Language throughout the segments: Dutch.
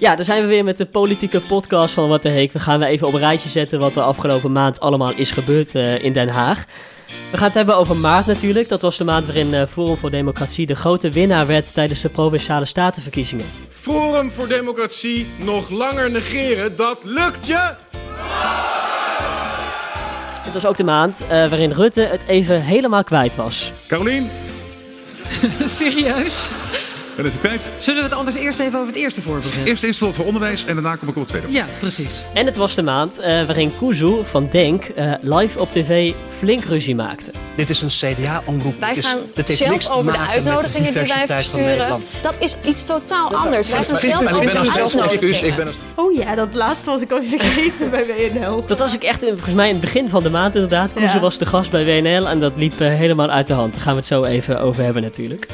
Ja, daar zijn we weer met de politieke podcast van Wat de Heek. We gaan weer even op een rijtje zetten wat er afgelopen maand allemaal is gebeurd uh, in Den Haag. We gaan het hebben over maart natuurlijk. Dat was de maand waarin uh, Forum voor Democratie de grote winnaar werd tijdens de Provinciale Statenverkiezingen. Forum voor Democratie nog langer negeren, dat lukt je! Het was ook de maand uh, waarin Rutte het even helemaal kwijt was. Carolien? Serieus? Ben het kwijt? Zullen we het anders eerst even over het eerste voor beginnen? Eerst eerst voor onderwijs en daarna kom ik op het tweede. Ja, precies. En het was de maand uh, waarin Kuzu van Denk uh, live op tv flink ruzie maakte. Dit is een CDA-omroep. Wij gaan dus, zelf over de uitnodigingen die wij versturen. Dat is iets totaal anders. Wij gaan zelf over de uitnodigingen. Oh ja, dat laatste was ik al vergeten bij WNL. Dat was ik echt volgens mij in het begin van de maand inderdaad. Kuzu ja. was de gast bij WNL en dat liep uh, helemaal uit de hand. Daar gaan we het zo even over hebben natuurlijk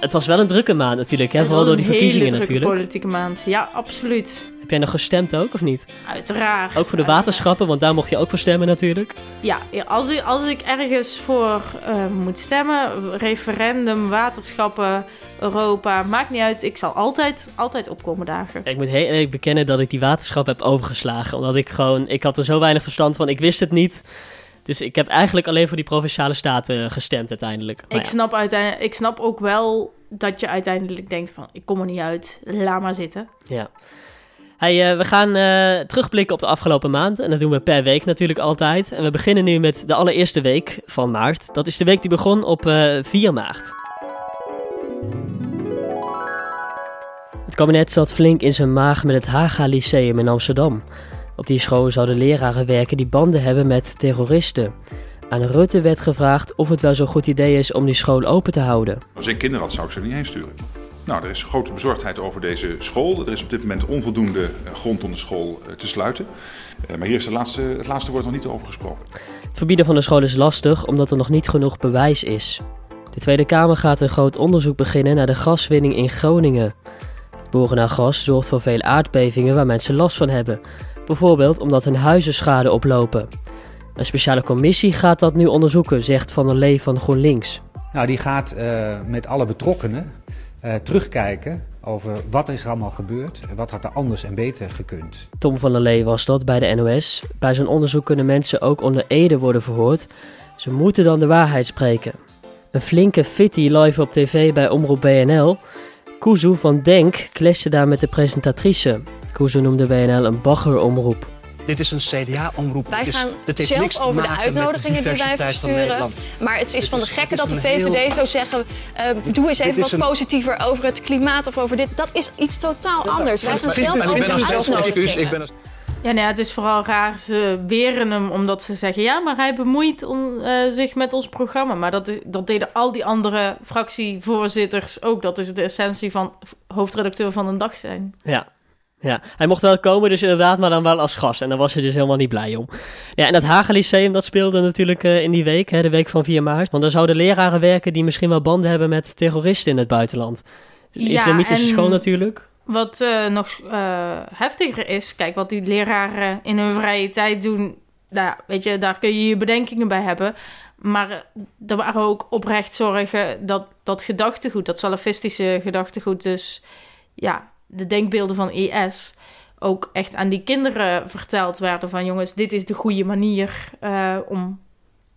het was wel een drukke maand natuurlijk, hè? vooral door die verkiezingen natuurlijk. Een politieke maand, ja, absoluut. Heb jij nog gestemd ook, of niet? Uiteraard. Ook voor de waterschappen, want daar mocht je ook voor stemmen natuurlijk. Ja, als ik, als ik ergens voor uh, moet stemmen, referendum, waterschappen, Europa, maakt niet uit. Ik zal altijd, altijd opkomen dagen. ik moet heel eerlijk bekennen dat ik die waterschap heb overgeslagen. Omdat ik gewoon, ik had er zo weinig verstand van, ik wist het niet. Dus ik heb eigenlijk alleen voor die provinciale staten gestemd uiteindelijk. ik, ja. snap uiteindelijk, ik snap ook wel dat je uiteindelijk denkt van... ik kom er niet uit, laat maar zitten. Ja. Hey, uh, we gaan uh, terugblikken op de afgelopen maand. En dat doen we per week natuurlijk altijd. En we beginnen nu met de allereerste week van maart. Dat is de week die begon op uh, 4 maart. Het kabinet zat flink in zijn maag met het Haga Lyceum in Amsterdam. Op die school zouden leraren werken die banden hebben met terroristen. Aan Rutte werd gevraagd of het wel zo'n goed idee is om die school open te houden. Als ik kinderen had, zou ik ze er niet heen sturen. Nou, er is grote bezorgdheid over deze school. Er is op dit moment onvoldoende eh, grond om de school eh, te sluiten. Eh, maar hier is de laatste, het laatste woord nog niet over gesproken. Het verbieden van de school is lastig omdat er nog niet genoeg bewijs is. De Tweede Kamer gaat een groot onderzoek beginnen naar de gaswinning in Groningen. Boren naar gas zorgt voor veel aardbevingen waar mensen last van hebben. Bijvoorbeeld omdat hun huizen schade oplopen. Een speciale commissie gaat dat nu onderzoeken, zegt Van der Lee van GroenLinks. Nou, die gaat uh, met alle betrokkenen uh, terugkijken over wat is er allemaal gebeurd en wat had er anders en beter gekund. Tom van der Lee was dat bij de NOS. Bij zo'n onderzoek kunnen mensen ook onder ede worden verhoord. Ze moeten dan de waarheid spreken. Een flinke fitty live op tv bij Omroep BNL. Kuzu van Denk clashte daar met de presentatrice. Kuzu noemde WNL een baggeromroep. Dit is een CDA-omroep. Wij gaan dus zelf over de uitnodigingen die wij versturen. Maar het is van de gekke dat de VVD heel... zou zeggen... Uh, doe eens even wat een... positiever over het klimaat of over dit. Dat is iets totaal ja, anders. Wij gaan zelf over de uitnodigingen. Ja, nee, het is vooral raar. Ze weren hem omdat ze zeggen... ja, maar hij bemoeit on, uh, zich met ons programma. Maar dat, dat deden al die andere fractievoorzitters ook. Dat is de essentie van hoofdredacteur van een dag zijn. Ja, ja, hij mocht wel komen, dus inderdaad, maar dan wel als gast. En daar was je dus helemaal niet blij om. Ja, en het Hagen Lyceum, dat speelde natuurlijk uh, in die week, hè, de week van 4 maart. Want er zouden leraren werken die misschien wel banden hebben met terroristen in het buitenland. Ja, Islamitische en... school natuurlijk. Wat uh, nog uh, heftiger is, kijk, wat die leraren in hun vrije tijd doen, nou, weet je, daar kun je je bedenkingen bij hebben. Maar er waren ook oprecht zorgen dat dat gedachtegoed, dat salafistische gedachtegoed, dus ja, de denkbeelden van IS ook echt aan die kinderen verteld werden van jongens, dit is de goede manier uh, om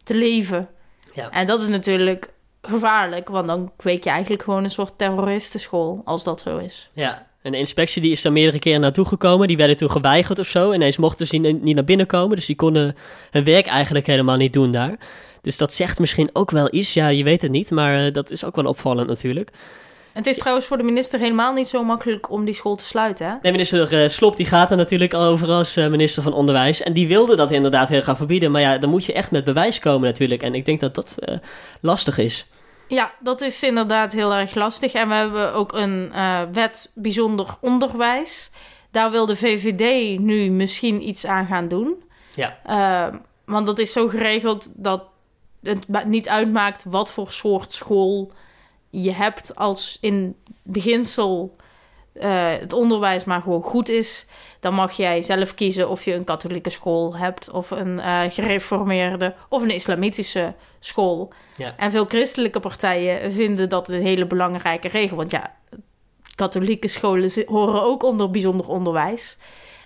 te leven. Ja. En dat is natuurlijk gevaarlijk, want dan kweek je eigenlijk gewoon een soort terroristenschool, als dat zo is. Ja, een inspectie die is daar meerdere keren naartoe gekomen. Die werden toen geweigerd of zo. Ineens mochten ze niet naar binnen komen. Dus die konden hun werk eigenlijk helemaal niet doen daar. Dus dat zegt misschien ook wel iets. Ja, je weet het niet. Maar uh, dat is ook wel opvallend natuurlijk. Het is trouwens voor de minister helemaal niet zo makkelijk om die school te sluiten. Hè? Nee, minister uh, Slop die gaat er natuurlijk al over als uh, minister van Onderwijs. En die wilde dat inderdaad heel graag verbieden. Maar ja, dan moet je echt met bewijs komen natuurlijk. En ik denk dat dat uh, lastig is. Ja, dat is inderdaad heel erg lastig. En we hebben ook een wet bijzonder onderwijs. Daar wil de VVD nu misschien iets aan gaan doen. Ja. want dat is zo geregeld dat het niet uitmaakt wat voor soort school je hebt als in beginsel uh, het onderwijs maar gewoon goed is, dan mag jij zelf kiezen of je een katholieke school hebt, of een uh, gereformeerde, of een islamitische school. Ja. En veel christelijke partijen vinden dat een hele belangrijke regel. Want ja, katholieke scholen horen ook onder bijzonder onderwijs.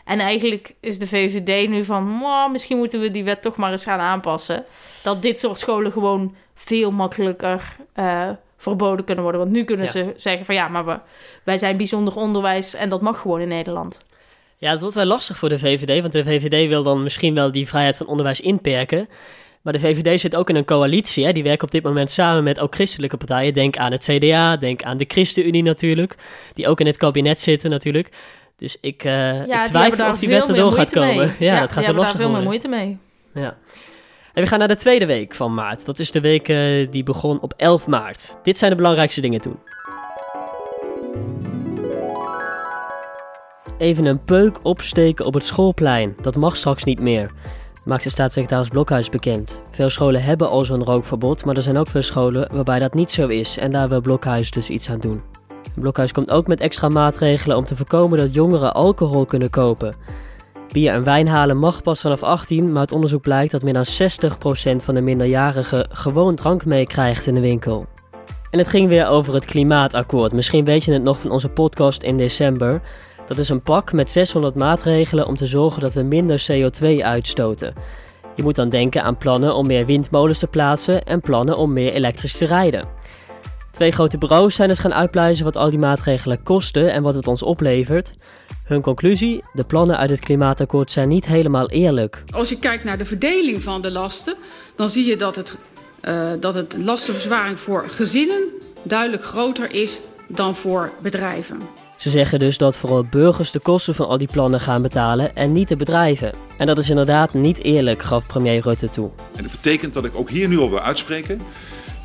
En eigenlijk is de VVD nu van, misschien moeten we die wet toch maar eens gaan aanpassen. Dat dit soort scholen gewoon veel makkelijker uh, verboden kunnen worden. Want nu kunnen ze zeggen van ja, maar we, wij zijn bijzonder onderwijs en dat mag gewoon in Nederland. Ja, het wordt wel lastig voor de VVD, want de VVD wil dan misschien wel die vrijheid van onderwijs inperken. Maar de VVD zit ook in een coalitie. Hè? Die werken op dit moment samen met ook christelijke partijen. Denk aan het CDA, denk aan de ChristenUnie natuurlijk. Die ook in het kabinet zitten natuurlijk. Dus ik, uh, ja, ik twijfel of die wet erdoor gaat komen. Ja, dat gaat er lastig daar veel meer moeite mee. Ja. En we gaan naar de tweede week van maart. Dat is de week uh, die begon op 11 maart. Dit zijn de belangrijkste dingen toen. Even een peuk opsteken op het schoolplein. Dat mag straks niet meer maakte staatssecretaris Blokhuis bekend. Veel scholen hebben al zo'n rookverbod, maar er zijn ook veel scholen waarbij dat niet zo is en daar wil Blokhuis dus iets aan doen. Blokhuis komt ook met extra maatregelen om te voorkomen dat jongeren alcohol kunnen kopen. Bier en wijn halen mag pas vanaf 18, maar het onderzoek blijkt dat meer dan 60% van de minderjarigen gewoon drank meekrijgt in de winkel. En het ging weer over het klimaatakkoord. Misschien weet je het nog van onze podcast in december. Dat is een pak met 600 maatregelen om te zorgen dat we minder CO2 uitstoten. Je moet dan denken aan plannen om meer windmolens te plaatsen en plannen om meer elektrisch te rijden. Twee grote bureaus zijn dus gaan uitpluizen wat al die maatregelen kosten en wat het ons oplevert. Hun conclusie: de plannen uit het klimaatakkoord zijn niet helemaal eerlijk. Als je kijkt naar de verdeling van de lasten, dan zie je dat het, uh, dat het lastenverzwaring voor gezinnen duidelijk groter is dan voor bedrijven. Ze zeggen dus dat vooral burgers de kosten van al die plannen gaan betalen en niet de bedrijven. En dat is inderdaad niet eerlijk, gaf premier Rutte toe. En dat betekent dat ik ook hier nu al wil uitspreken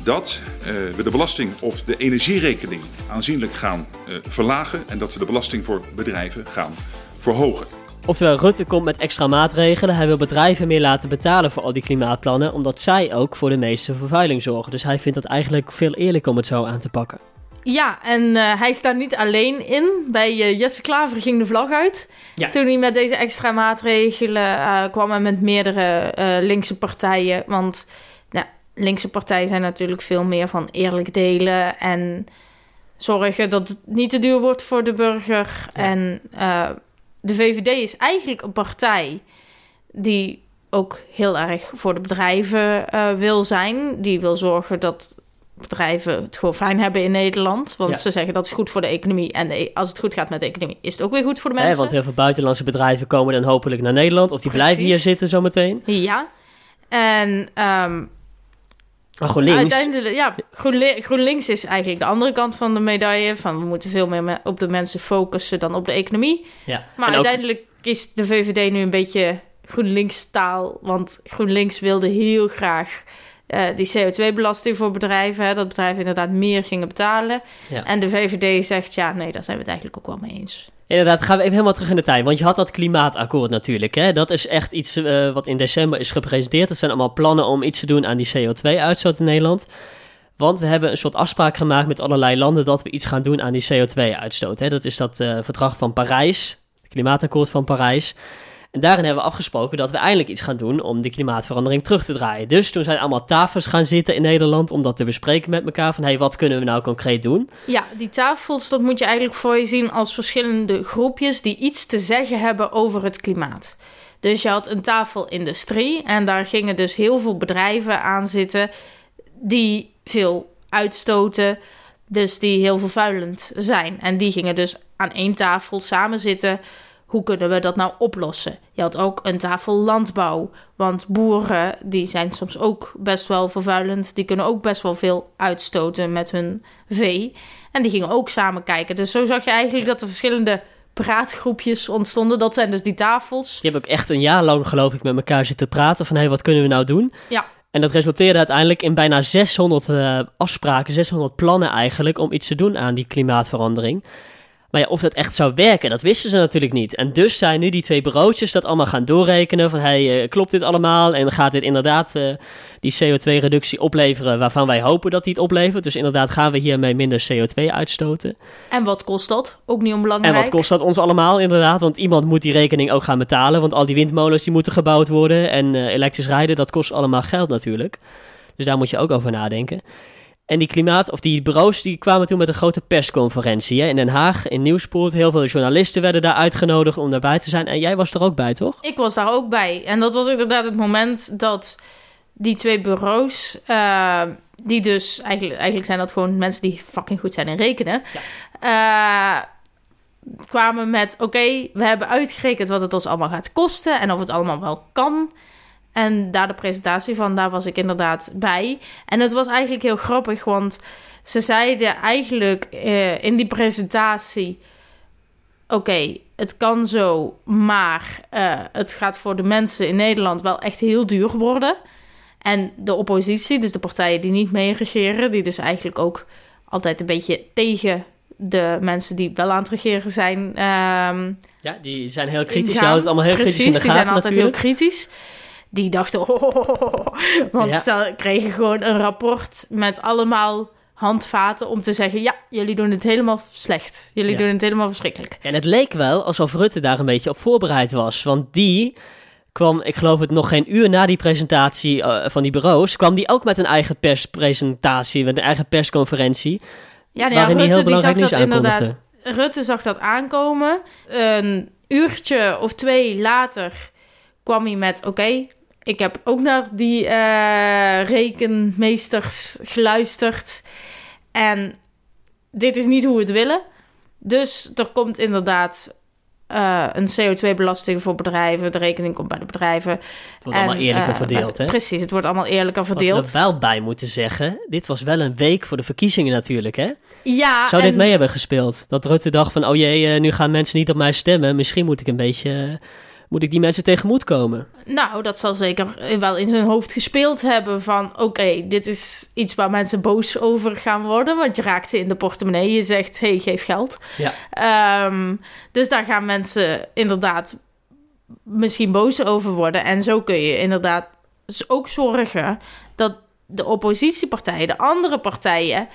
dat uh, we de belasting op de energierekening aanzienlijk gaan uh, verlagen en dat we de belasting voor bedrijven gaan verhogen. Oftewel, Rutte komt met extra maatregelen. Hij wil bedrijven meer laten betalen voor al die klimaatplannen, omdat zij ook voor de meeste vervuiling zorgen. Dus hij vindt het eigenlijk veel eerlijker om het zo aan te pakken. Ja, en uh, hij staat niet alleen in. Bij uh, Jesse Klaver ging de vlag uit. Ja. Toen hij met deze extra maatregelen uh, kwam en met meerdere linkse partijen. Want linkse partijen zijn natuurlijk veel meer van eerlijk delen en zorgen dat het niet te duur wordt voor de burger. En de VVD is eigenlijk een partij die ook heel erg voor de bedrijven wil zijn. Die wil zorgen dat bedrijven het gewoon fijn hebben in Nederland. Want ze zeggen dat is goed voor de economie. En e- als het goed gaat met de economie, is het ook weer goed voor de mensen. Ja, want heel veel buitenlandse bedrijven komen dan hopelijk naar Nederland. Of die blijven hier zitten zometeen. Ja. En um, GroenLinks. Uiteindelijk, ja, GroenLinks is eigenlijk de andere kant van de medaille. Van we moeten veel meer op de mensen focussen dan op de economie. Ja. Maar uiteindelijk is de VVD nu een beetje GroenLinks taal. Want GroenLinks wilde heel graag uh, die CO2-belasting voor bedrijven. Hè, dat bedrijven inderdaad meer gingen betalen. En de VVD zegt, ja, nee, daar zijn we het eigenlijk ook wel mee eens. Inderdaad, gaan we even helemaal terug in de tijd. Want je had dat klimaatakkoord natuurlijk. Hè? Dat is echt iets uh, wat in december is gepresenteerd. Dat zijn allemaal plannen om iets te doen aan die CO2-uitstoot in Nederland. Want we hebben een soort afspraak gemaakt met allerlei landen dat we iets gaan doen aan die CO2-uitstoot. Dat is dat uh, verdrag van Parijs, het klimaatakkoord van Parijs. En daarin hebben we afgesproken dat we eindelijk iets gaan doen om de klimaatverandering terug te draaien. Dus toen zijn allemaal tafels gaan zitten in Nederland om dat te bespreken met elkaar. Van hey, wat kunnen we nou concreet doen? Ja, die tafels, dat moet je eigenlijk voor je zien als verschillende groepjes die iets te zeggen hebben over het klimaat. Dus je had een tafel industrie en daar gingen dus heel veel bedrijven aan zitten die veel uitstoten, dus die heel vervuilend zijn. En die gingen dus aan één tafel samen zitten hoe kunnen we dat nou oplossen? Je had ook een tafel landbouw. Want boeren, die zijn soms ook best wel vervuilend. Die kunnen ook best wel veel uitstoten met hun vee. En die gingen ook samen kijken. Dus zo zag je eigenlijk dat er verschillende praatgroepjes ontstonden. Dat zijn dus die tafels. Je hebt ook echt een jaar lang, geloof ik, met elkaar zitten praten van... hé, hey, wat kunnen we nou doen? Ja. En dat resulteerde uiteindelijk in bijna 600 uh, eh, afspraken, 600 plannen eigenlijk... om iets te doen aan die klimaatverandering. Maar ja, of dat echt zou werken, dat wisten ze natuurlijk niet. En dus zijn nu die twee bureautjes dat allemaal gaan doorrekenen. Van, hey, uh, klopt dit allemaal? En gaat dit inderdaad uh, die CO2-reductie opleveren waarvan wij hopen dat die het oplevert? Dus inderdaad gaan we hiermee minder CO2 uitstoten. En wat kost dat? Ook niet onbelangrijk. En wat kost dat ons allemaal inderdaad? Want iemand moet die rekening ook gaan betalen. Want al die windmolens die moeten gebouwd worden. En uh, elektrisch rijden, dat kost allemaal geld natuurlijk. Dus daar moet je ook over nadenken. En die klimaat, of die bureaus, die kwamen toen met een grote persconferentie hè, in Den Haag, in Nieuwspoort. Heel veel journalisten werden daar uitgenodigd om daarbij te zijn. En jij was er ook bij, toch? Ik was daar ook bij. En dat was inderdaad het moment dat die twee bureaus, uh, die dus eigenlijk, eigenlijk zijn dat gewoon mensen die fucking goed zijn in rekenen, ja. uh, kwamen met: oké, we hebben uitgerekend wat het ons allemaal gaat kosten en of het allemaal wel kan. En daar de presentatie van, daar was ik inderdaad bij. En het was eigenlijk heel grappig, want ze zeiden eigenlijk uh, in die presentatie: oké, het kan zo, maar uh, het gaat voor de mensen in Nederland wel echt heel duur worden. En de oppositie, dus de partijen die niet mee regeren, die dus eigenlijk ook altijd een beetje tegen de mensen die wel aan het regeren zijn. Um, ja, die zijn heel kritisch. Die houden het allemaal heel Precies, kritisch in de gaten. Die zijn altijd natuurlijk. heel kritisch. Die dachten, oh, want ja. ze kregen gewoon een rapport met allemaal handvaten om te zeggen: ja, jullie doen het helemaal slecht. Jullie ja. doen het helemaal verschrikkelijk. En het leek wel alsof Rutte daar een beetje op voorbereid was, want die kwam, ik geloof het nog geen uur na die presentatie uh, van die bureaus, kwam die ook met een eigen perspresentatie, met een eigen persconferentie. Ja, nou ja Rutte heel die zag dat inderdaad. Rutte zag dat aankomen. Een uurtje of twee later kwam hij met: Oké, ik heb ook naar die uh, rekenmeesters geluisterd. En dit is niet hoe we het willen. Dus er komt inderdaad uh, een CO2-belasting voor bedrijven. De rekening komt bij de bedrijven. Het wordt en, allemaal eerlijker uh, verdeeld, hè? Precies, het wordt allemaal eerlijker verdeeld. Wat we er wel bij moeten zeggen, dit was wel een week voor de verkiezingen natuurlijk, hè? Ja. Zou en... dit mee hebben gespeeld? Dat Rutte dacht van, oh jee, nu gaan mensen niet op mij stemmen. Misschien moet ik een beetje moet ik die mensen tegemoet komen? Nou, dat zal zeker wel in zijn hoofd gespeeld hebben van... oké, okay, dit is iets waar mensen boos over gaan worden... want je raakt ze in de portemonnee, je zegt, hey, geef geld. Ja. Um, dus daar gaan mensen inderdaad misschien boos over worden. En zo kun je inderdaad ook zorgen dat de oppositiepartijen, de andere partijen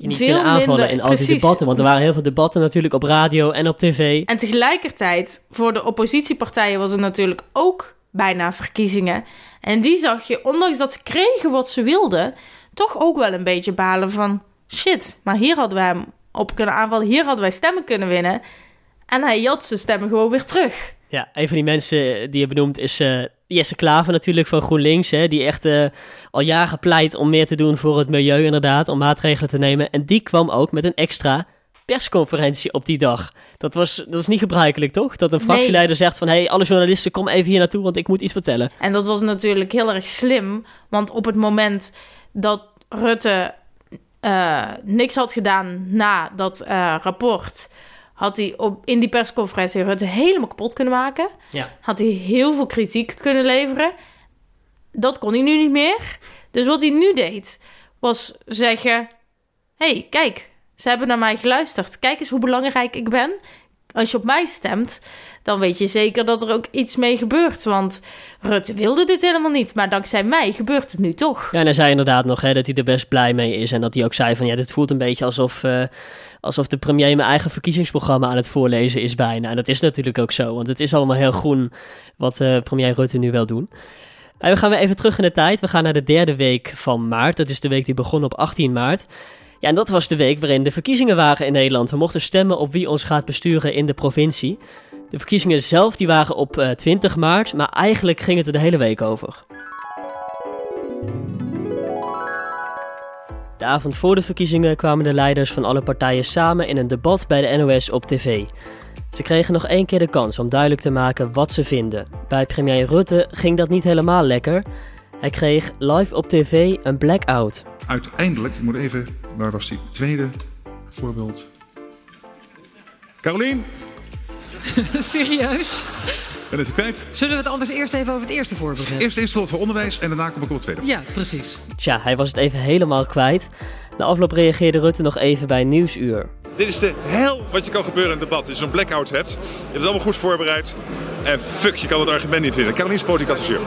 je niet kunnen aanvallen minder, in al die debatten. Want er waren heel veel debatten natuurlijk op radio en op tv. En tegelijkertijd, voor de oppositiepartijen was het natuurlijk ook bijna verkiezingen. En die zag je, ondanks dat ze kregen wat ze wilden, toch ook wel een beetje balen van... Shit, maar hier hadden we hem op kunnen aanvallen. Hier hadden wij stemmen kunnen winnen. En hij jat zijn stemmen gewoon weer terug. Ja, een van die mensen die je benoemt is uh, Jesse Klaver natuurlijk van GroenLinks. Hè, die echt uh, al jaren pleit om meer te doen voor het milieu inderdaad. Om maatregelen te nemen. En die kwam ook met een extra persconferentie op die dag. Dat, was, dat is niet gebruikelijk, toch? Dat een fractieleider nee. zegt van... hé, hey, alle journalisten, kom even hier naartoe, want ik moet iets vertellen. En dat was natuurlijk heel erg slim. Want op het moment dat Rutte uh, niks had gedaan na dat rapport had hij op, in die persconferentie Rutte helemaal kapot kunnen maken. Ja. Had hij heel veel kritiek kunnen leveren. Dat kon hij nu niet meer. Dus wat hij nu deed, was zeggen... hey, kijk, ze hebben naar mij geluisterd. Kijk eens hoe belangrijk ik ben. Als je op mij stemt, dan weet je zeker dat er ook iets mee gebeurt. Want Rutte wilde dit helemaal niet. Maar dankzij mij gebeurt het nu toch. Ja, en hij zei inderdaad nog hè, dat hij er best blij mee is. En dat hij ook zei van ja, dit voelt een beetje alsof... Uh, alsof de premier mijn eigen verkiezingsprogramma aan het voorlezen is bijna. En dat is natuurlijk ook zo, want het is allemaal heel groen wat uh, premier Rutte nu wil doen. En we gaan weer even terug in de tijd. We gaan naar de derde week van maart. Dat is de week die begon op 18 maart. Ja, en dat was de week waarin de verkiezingen waren in Nederland. We mochten stemmen op wie ons gaat besturen in de provincie. De verkiezingen zelf die waren op uh, 20 maart, maar eigenlijk ging het er de hele week over. De avond voor de verkiezingen kwamen de leiders van alle partijen samen in een debat bij de NOS op tv. Ze kregen nog één keer de kans om duidelijk te maken wat ze vinden. Bij premier Rutte ging dat niet helemaal lekker. Hij kreeg live op tv een blackout. Uiteindelijk, moet even, waar was die tweede voorbeeld? Carolien? Serieus? Ben het kwijt? Zullen we het anders eerst even over het eerste voorbeeld hebben? Eerst eerst voor onderwijs en daarna kom ik op het tweede. Ja, precies. Tja, hij was het even helemaal kwijt. Na afloop reageerde Rutte nog even bij Nieuwsuur. Dit is de hel wat je kan gebeuren in een debat. Als je zo'n blackout hebt. Je hebt het allemaal goed voorbereid. En fuck, je kan het argument niet vinden. Caroline is politiek adviseur.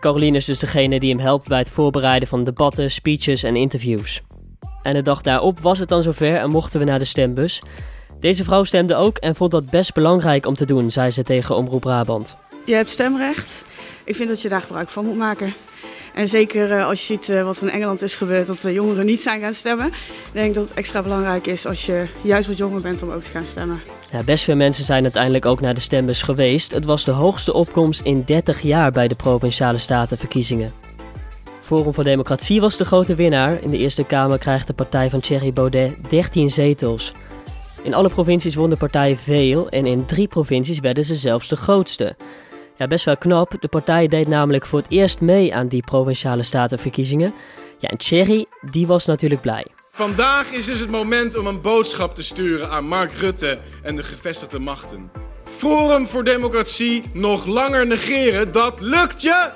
Caroline is dus degene die hem helpt bij het voorbereiden van debatten, speeches en interviews. En de dag daarop was het dan zover en mochten we naar de stembus. Deze vrouw stemde ook en vond dat best belangrijk om te doen, zei ze tegen Omroep Brabant. Je hebt stemrecht. Ik vind dat je daar gebruik van moet maken. En zeker als je ziet wat er in Engeland is gebeurd, dat de jongeren niet zijn gaan stemmen. denk ik dat het extra belangrijk is als je juist wat jonger bent om ook te gaan stemmen. Ja, best veel mensen zijn uiteindelijk ook naar de stembus geweest. Het was de hoogste opkomst in 30 jaar bij de provinciale statenverkiezingen. Forum voor Democratie was de grote winnaar. In de Eerste Kamer krijgt de partij van Thierry Baudet 13 zetels. In alle provincies won de partij veel en in drie provincies werden ze zelfs de grootste. Ja, best wel knap. De partij deed namelijk voor het eerst mee aan die provinciale statenverkiezingen. Ja, en Thierry, die was natuurlijk blij. Vandaag is dus het moment om een boodschap te sturen aan Mark Rutte en de gevestigde machten. Forum voor Democratie nog langer negeren, dat lukt je!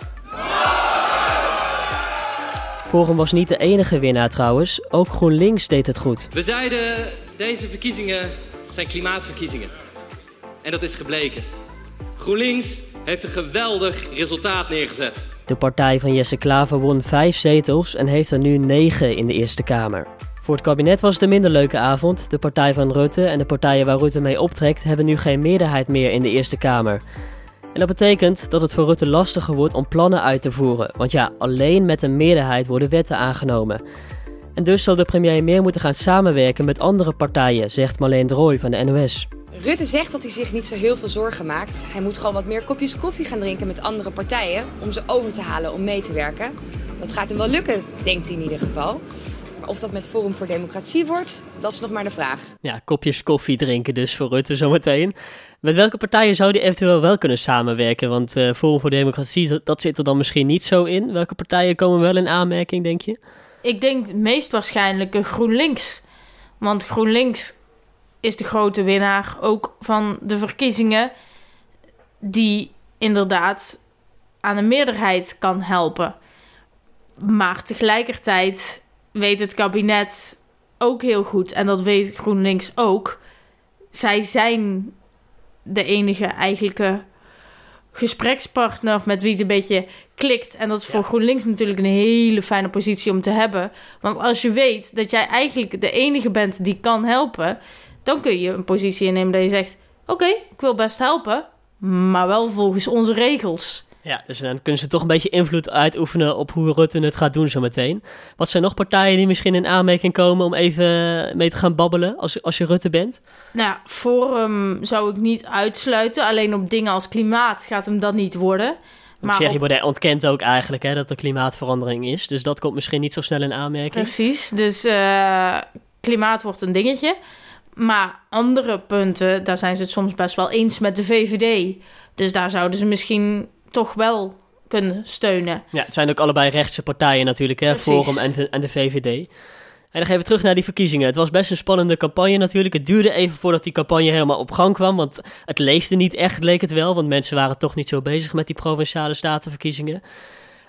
Forum was niet de enige winnaar trouwens, ook GroenLinks deed het goed. We zeiden, deze verkiezingen zijn klimaatverkiezingen. En dat is gebleken. GroenLinks heeft een geweldig resultaat neergezet. De partij van Jesse Klaver won vijf zetels en heeft er nu negen in de Eerste Kamer. Voor het kabinet was het een minder leuke avond. De partij van Rutte en de partijen waar Rutte mee optrekt hebben nu geen meerderheid meer in de Eerste Kamer. En dat betekent dat het voor Rutte lastiger wordt om plannen uit te voeren. Want ja, alleen met een meerderheid worden wetten aangenomen. En dus zal de premier meer moeten gaan samenwerken met andere partijen, zegt Marleen Drooy van de NOS. Rutte zegt dat hij zich niet zo heel veel zorgen maakt. Hij moet gewoon wat meer kopjes koffie gaan drinken met andere partijen om ze over te halen om mee te werken. Dat gaat hem wel lukken, denkt hij in ieder geval. Maar of dat met Forum voor Democratie wordt, dat is nog maar de vraag. Ja, kopjes koffie drinken dus voor Rutte zometeen. Met welke partijen zou die eventueel wel kunnen samenwerken? Want uh, Forum voor Democratie, dat zit er dan misschien niet zo in. Welke partijen komen wel in aanmerking, denk je? Ik denk meest waarschijnlijk GroenLinks. Want GroenLinks is de grote winnaar ook van de verkiezingen. Die inderdaad aan een meerderheid kan helpen. Maar tegelijkertijd weet het kabinet ook heel goed, en dat weet GroenLinks ook. Zij zijn de enige eigenlijke gesprekspartner met wie het een beetje klikt. En dat is voor GroenLinks natuurlijk een hele fijne positie om te hebben. Want als je weet dat jij eigenlijk de enige bent die kan helpen, dan kun je een positie innemen dat je zegt: Oké, ik wil best helpen, maar wel volgens onze regels. Ja, dus dan kunnen ze toch een beetje invloed uitoefenen op hoe Rutte het gaat doen zometeen. Wat zijn nog partijen die misschien in aanmerking komen om even mee te gaan babbelen als, als je Rutte bent? Nou, Forum zou ik niet uitsluiten. Alleen op dingen als klimaat gaat hem dat niet worden. Maar Thierry op... Baudet ontkent ook eigenlijk hè, dat er klimaatverandering is. Dus dat komt misschien niet zo snel in aanmerking. Precies, dus uh, klimaat wordt een dingetje. Maar andere punten, daar zijn ze het soms best wel eens met de VVD. Dus daar zouden ze misschien toch wel kunnen steunen. Ja, het zijn ook allebei rechtse partijen natuurlijk, hè? Forum en de, en de VVD. En dan gaan we terug naar die verkiezingen. Het was best een spannende campagne natuurlijk. Het duurde even voordat die campagne helemaal op gang kwam. Want het leefde niet echt, leek het wel. Want mensen waren toch niet zo bezig met die provinciale statenverkiezingen.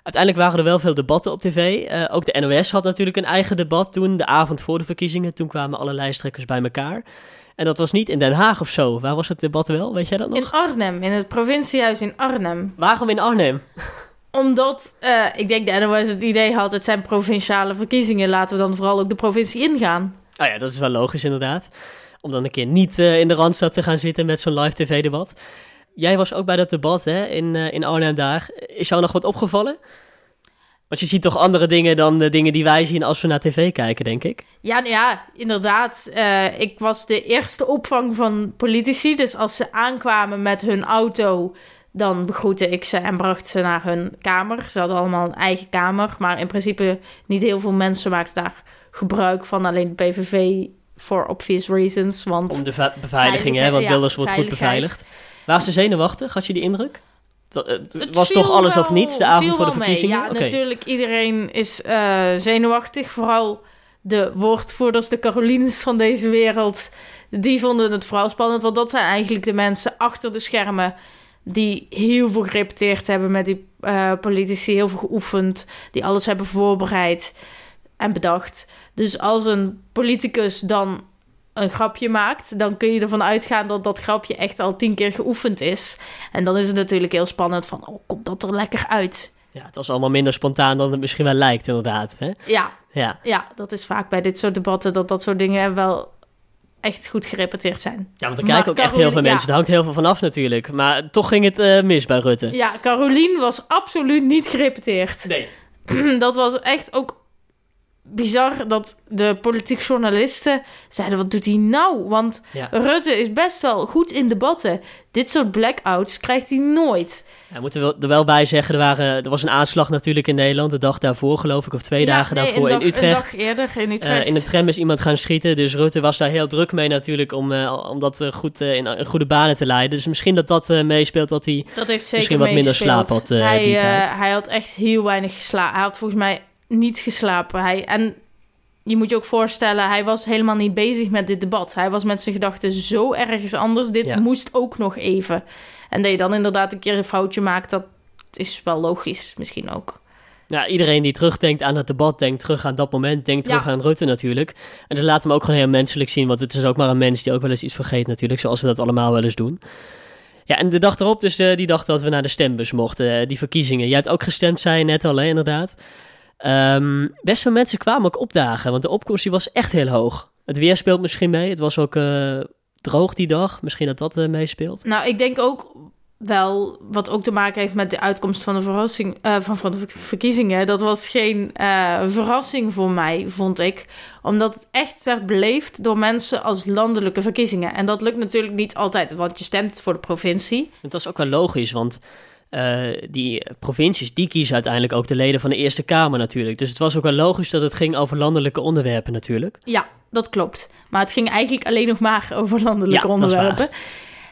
Uiteindelijk waren er wel veel debatten op tv. Uh, ook de NOS had natuurlijk een eigen debat toen, de avond voor de verkiezingen. Toen kwamen alle lijsttrekkers bij elkaar. En dat was niet in Den Haag of zo. Waar was het debat wel? Weet jij dat nog? In Arnhem, in het provinciehuis in Arnhem. Waarom in Arnhem? Omdat, uh, ik denk de NOS het idee had, het zijn provinciale verkiezingen. Laten we dan vooral ook de provincie ingaan. Oh ja, dat is wel logisch inderdaad. Om dan een keer niet uh, in de Randstad te gaan zitten met zo'n live tv-debat. Jij was ook bij dat debat hè, in, uh, in Arnhem daar. Is jou nog wat opgevallen? Want je ziet toch andere dingen dan de dingen die wij zien als we naar tv kijken, denk ik. Ja, nou ja inderdaad. Uh, ik was de eerste opvang van politici. Dus als ze aankwamen met hun auto, dan begroette ik ze en bracht ze naar hun kamer. Ze hadden allemaal een eigen kamer. Maar in principe niet heel veel mensen maakten daar gebruik van. Alleen de PVV for obvious reasons. Want Om de beveiliging, hè? Want Wilders wordt goed beveiligd. Waren ze zenuwachtig? Had je die indruk? Het was toch alles of niets de avond voor de verkiezingen? Ja, natuurlijk. Iedereen is uh, zenuwachtig. Vooral de woordvoerders, de Carolines van deze wereld. Die vonden het vooral spannend. Want dat zijn eigenlijk de mensen achter de schermen. Die heel veel gerepeteerd hebben met die uh, politici. Heel veel geoefend. Die alles hebben voorbereid en bedacht. Dus als een politicus dan een grapje maakt, dan kun je ervan uitgaan dat dat grapje echt al tien keer geoefend is. En dan is het natuurlijk heel spannend van, oh, komt dat er lekker uit? Ja, het was allemaal minder spontaan dan het misschien wel lijkt, inderdaad. Hè? Ja, ja. ja, dat is vaak bij dit soort debatten dat dat soort dingen wel echt goed gerepeteerd zijn. Ja, want er kijken ook echt heel veel mensen. Er hangt heel veel vanaf natuurlijk. Maar toch ging het uh, mis bij Rutte. Ja, Carolien was absoluut niet gerepeteerd. Nee. dat was echt ook bizar dat de politiek journalisten zeiden: wat doet hij nou? Want Ja. Rutte is best wel goed in debatten. Dit soort blackouts krijgt hij nooit. Ja, moeten we er wel bij zeggen, er, waren, er was een aanslag natuurlijk in Nederland, de dag daarvoor geloof ik, of twee Ja, dagen nee, daarvoor dag, in Utrecht. Een dag eerder in Eh, in de tram is iemand gaan schieten, dus Rutte was daar heel druk mee natuurlijk om, eh, om dat eh, goed in, goede banen te leiden. Dus misschien dat dat meespeelt dat hij Dat heeft zeker misschien wat minder slaap had hij, die tijd. hij had echt heel weinig geslapen. Hij had volgens mij niet geslapen. Hij, en je moet je ook voorstellen, hij was helemaal niet bezig met dit debat. Hij was met zijn gedachten zo ergens anders. Dit Ja. moest ook nog even. En dat je dan inderdaad een keer een foutje maakt, dat is wel logisch misschien ook. Ja, iedereen die terugdenkt aan het debat, denkt terug aan dat moment, denkt terug Ja. aan Rutte natuurlijk. En dat laat hem ook gewoon heel menselijk zien, want het is ook maar een mens die ook wel eens iets vergeet natuurlijk, zoals we dat allemaal wel eens doen. Ja, en de dag erop, dus eh, die dag dat we naar de stembus mochten, eh, die verkiezingen. Jij hebt ook gestemd, zei je net al, hè, inderdaad. Ehm, best veel mensen kwamen ook opdagen, want de opkomst die was echt heel hoog. Het weer speelt misschien mee, het was ook eh, droog die dag, misschien dat dat eh, meespeelt. Nou, ik denk ook wel, wat ook te maken heeft met de uitkomst van de, verrassing, eh, van, de ver- verkiezingen. Dat was geen verrassing voor mij, vond ik. Omdat het echt werd beleefd door mensen als landelijke verkiezingen. En dat lukt natuurlijk niet altijd, want je stemt voor de provincie. Het was ook wel logisch, want eh, die provincies die kiezen uiteindelijk ook de leden van de Eerste Kamer natuurlijk. Dus het was ook wel logisch dat het ging over landelijke onderwerpen natuurlijk. Ja, dat klopt. Maar het ging eigenlijk alleen nog maar over landelijke Ja, onderwerpen.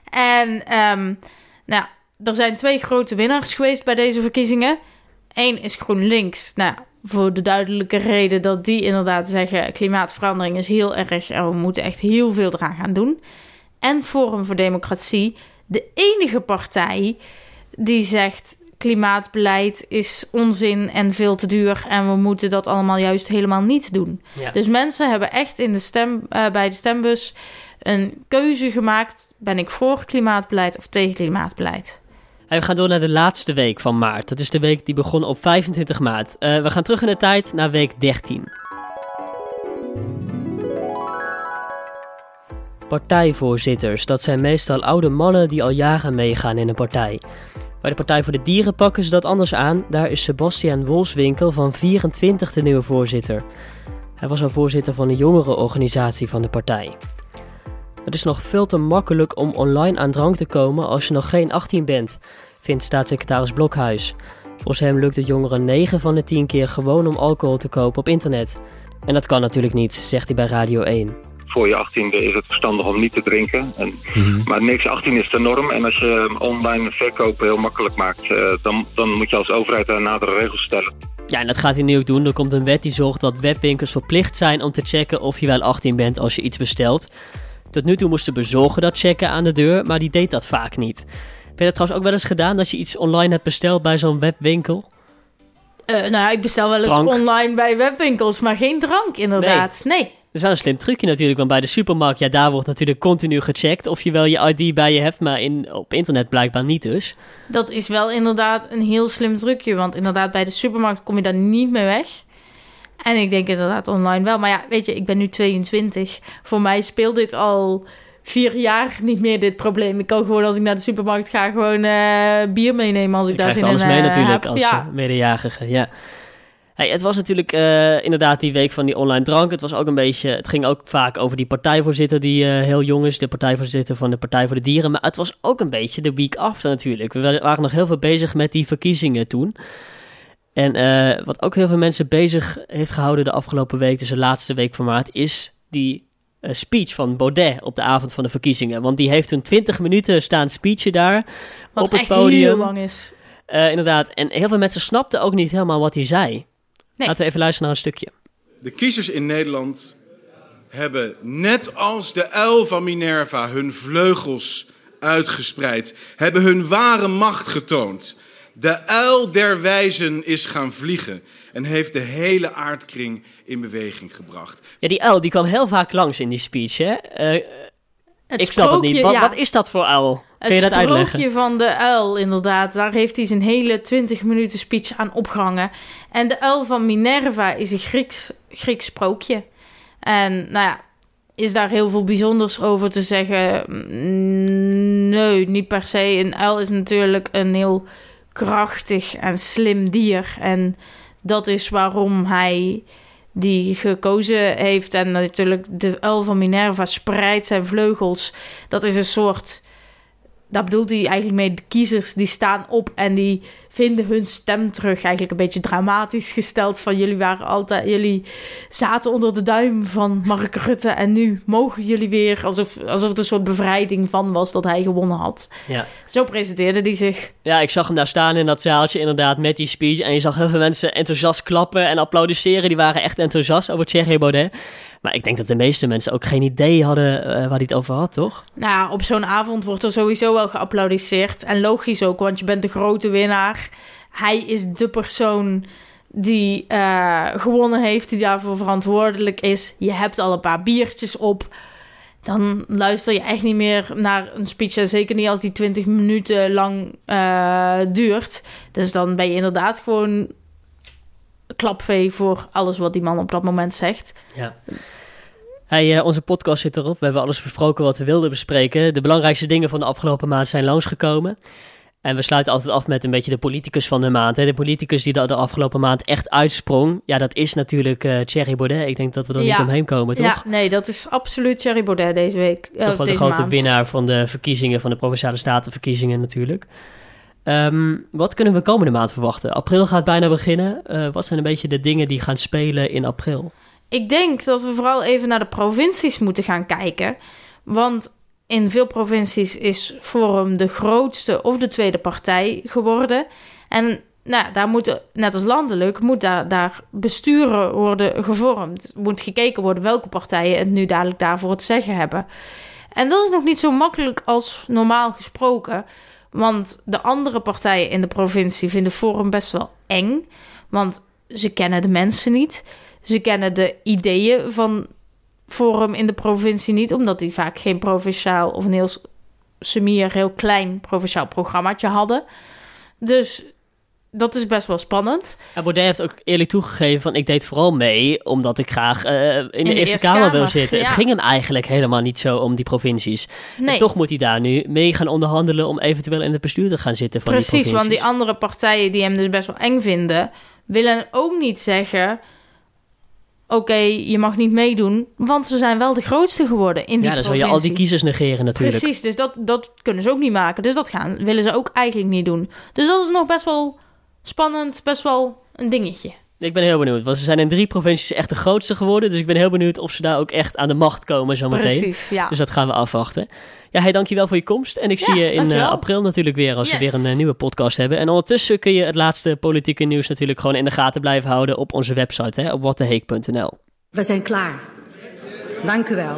En ehm, nou, er zijn twee grote winnaars geweest bij deze verkiezingen. Eén is GroenLinks. Nou, voor de duidelijke reden dat die inderdaad zeggen... klimaatverandering is heel erg en we moeten echt heel veel eraan gaan doen. En Forum voor Democratie, de enige partij die zegt... klimaatbeleid is onzin en veel te duur... en we moeten dat allemaal juist helemaal niet doen. Ja. Dus mensen hebben echt in de stem, eh, bij de stembus een keuze gemaakt. Ben ik voor klimaatbeleid of tegen klimaatbeleid? We gaan door naar de laatste week van maart. Dat is de week die begon op 25 maart. Eh, we gaan terug in de tijd naar week 13. Partijvoorzitters, dat zijn meestal oude mannen die al jaren meegaan in een partij. Bij de Partij voor de Dieren pakken ze dat anders aan. Daar is Sebastian Wolfswinkel van 24 de nieuwe voorzitter. Hij was al voorzitter van de jongerenorganisatie van de partij. Het is nog veel te makkelijk om online aan drank te komen als je nog geen 18 bent, vindt staatssecretaris Blokhuis. Volgens hem lukt het jongeren 9 van de 10 keer gewoon om alcohol te kopen op internet. En dat kan natuurlijk niet, zegt hij bij Radio 1. Voor je 18e is het verstandig om niet te drinken. En, Maar niks 18 is de norm. En als je online verkopen heel makkelijk maakt, eh, dan, dan moet je als overheid daar nadere regels stellen. Ja, en dat gaat hij nu ook doen. Er komt een wet die zorgt dat webwinkels verplicht zijn om te checken of je wel 18 bent als je iets bestelt. Tot nu toe moest de bezorger dat checken aan de deur, maar die deed dat vaak niet. Heb je dat trouwens ook wel eens gedaan als je iets online hebt besteld bij zo'n webwinkel? Eh, nou ja, ik bestel wel eens Drank. online bij webwinkels, maar geen drank inderdaad. Nee. Dat is wel een slim trucje natuurlijk, want bij de supermarkt, ja, daar wordt natuurlijk continu gecheckt of je wel je ID bij je hebt, maar in, op internet blijkbaar niet dus. Dat is wel inderdaad een heel slim trucje, want inderdaad bij de supermarkt kom je daar niet mee weg. En ik denk inderdaad online wel. Maar ja, weet je, ik ben nu 22. Voor mij speelt dit al vier jaar niet meer dit probleem. Ik kan gewoon als ik naar de supermarkt ga gewoon eh, bier meenemen als ik daar zin in alles mee eh, natuurlijk heb. als ja. medejarige, ja. Hey, het was natuurlijk eh, inderdaad die week van die online drank. Het was ook een beetje, het ging ook vaak over die partijvoorzitter die eh, heel jong is, de partijvoorzitter van de Partij voor de Dieren. Maar het was ook een beetje de week after natuurlijk. We wa- waren nog heel veel bezig met die verkiezingen toen. En eh, wat ook heel veel mensen bezig heeft gehouden de afgelopen week, dus de laatste week van maart, is die speech van Baudet op de avond van de verkiezingen. Want die heeft toen 20 minuten staan speechen daar Wat op het echt podium. heel lang is. Inderdaad. En heel veel mensen snapten ook niet helemaal wat hij zei. Laten we even luisteren naar een stukje. De kiezers in Nederland hebben net als de uil van Minerva hun vleugels uitgespreid, hebben hun ware macht getoond. De uil der wijzen is gaan vliegen en heeft de hele aardkring in beweging gebracht. Ja, die uil die kwam heel vaak langs in die speech, hè? Eh, Het ik snap het niet. Wat, ja. wat is dat voor uil? Kun je Het dat uitleggen? sprookje van de uil, inderdaad. Daar heeft hij zijn hele 20 minuten speech aan opgehangen. En de uil van Minerva is een Grieks, Grieks sprookje. En nou ja, is daar heel veel bijzonders over te zeggen? Mm, Nee, niet per se. Een uil is natuurlijk een heel krachtig en slim dier. En Dat is waarom hij die gekozen heeft. En natuurlijk de uil van Minerva spreidt zijn vleugels. Dat is een soort daar bedoelt hij eigenlijk mee de kiezers die staan op en die vinden hun stem terug. Eigenlijk een beetje dramatisch gesteld van jullie waren altijd, jullie zaten onder de duim van Mark Rutte en nu mogen jullie weer alsof, alsof het een soort bevrijding van was dat hij gewonnen had. Ja. Zo presenteerde hij zich. Ja, ik zag hem daar staan in dat zaaltje inderdaad met die speech en je zag heel veel mensen enthousiast klappen en applaudisseren. Die waren echt enthousiast over Thierry Baudet. Maar ik denk dat de meeste mensen ook geen idee hadden uh, waar hij het over had, toch? Nou, op zo'n avond wordt er sowieso wel geapplaudiseerd. En logisch ook, want je bent de grote winnaar. Hij is de persoon die uh, gewonnen heeft, die daarvoor verantwoordelijk is. Je hebt al een paar biertjes op. Dan luister je echt niet meer naar een speech. zeker niet als die 20 minuten lang uh, duurt. Dus dan ben je inderdaad gewoon klapvee voor alles wat die man op dat moment zegt. Ja. Hey, uh, onze podcast zit erop. We hebben alles besproken wat we wilden bespreken. De belangrijkste dingen van de afgelopen maand zijn langsgekomen. En we sluiten altijd af met een beetje de politicus van de maand. Hè. De politicus die de afgelopen maand echt uitsprong. Ja, dat is natuurlijk uh, Thierry Baudet. Ik denk dat we er niet omheen komen, toch? Ja, nee, dat is absoluut Thierry Baudet deze week. Uh, toch wel de grote winnaar van de verkiezingen, van de Provinciale Statenverkiezingen natuurlijk. Ehm, wat kunnen we komende maand verwachten? April gaat bijna beginnen. Uh, wat zijn een beetje de dingen die gaan spelen in april? Ik denk dat we vooral even naar de provincies moeten gaan kijken. Want in veel provincies is Forum de grootste of de tweede partij geworden. En nou, daar moet, net als landelijk, moet daar, daar besturen worden gevormd. Moet gekeken worden welke partijen het nu dadelijk daarvoor het zeggen hebben. En dat is nog niet zo makkelijk als normaal gesproken. Want de andere partijen in de provincie vinden Forum best wel eng. Want ze kennen de mensen niet. Ze kennen de ideeën van Forum in de provincie niet, omdat die vaak geen provinciaal of een heel semier, heel klein provinciaal programmaatje hadden. Dus dat is best wel spannend. En Baudet heeft ook eerlijk toegegeven van ik deed vooral mee omdat ik graag uh, in, de, Eerste, Kamer, wil zitten. Het ging hem eigenlijk helemaal niet zo om die provincies. Nee. En toch moet hij daar nu mee gaan onderhandelen om eventueel in het bestuur te gaan zitten van Precies, die provincies. want die andere partijen die hem dus best wel eng vinden, willen ook niet zeggen oké, je mag niet meedoen, want ze zijn wel de grootste geworden in die Ja, dan zou je al die kiezers negeren natuurlijk. Precies, dus dat, dat kunnen ze ook niet maken. Dus dat gaan, willen ze ook eigenlijk niet doen. Dus dat is nog best wel spannend, best wel een dingetje. Ik ben heel benieuwd, want ze zijn in drie provincies echt de grootste geworden. Dus ik ben heel benieuwd of ze daar ook echt aan de macht komen zometeen. Precies, ja. Dus dat gaan we afwachten. Ja, hey, dankjewel voor je komst. En ik zie je in uh, april natuurlijk weer als we weer een uh, nieuwe podcast hebben. En ondertussen kun je het laatste politieke nieuws natuurlijk gewoon in de gaten blijven houden op onze website, hè, op wattheheek.nl. We zijn klaar. Dank u wel.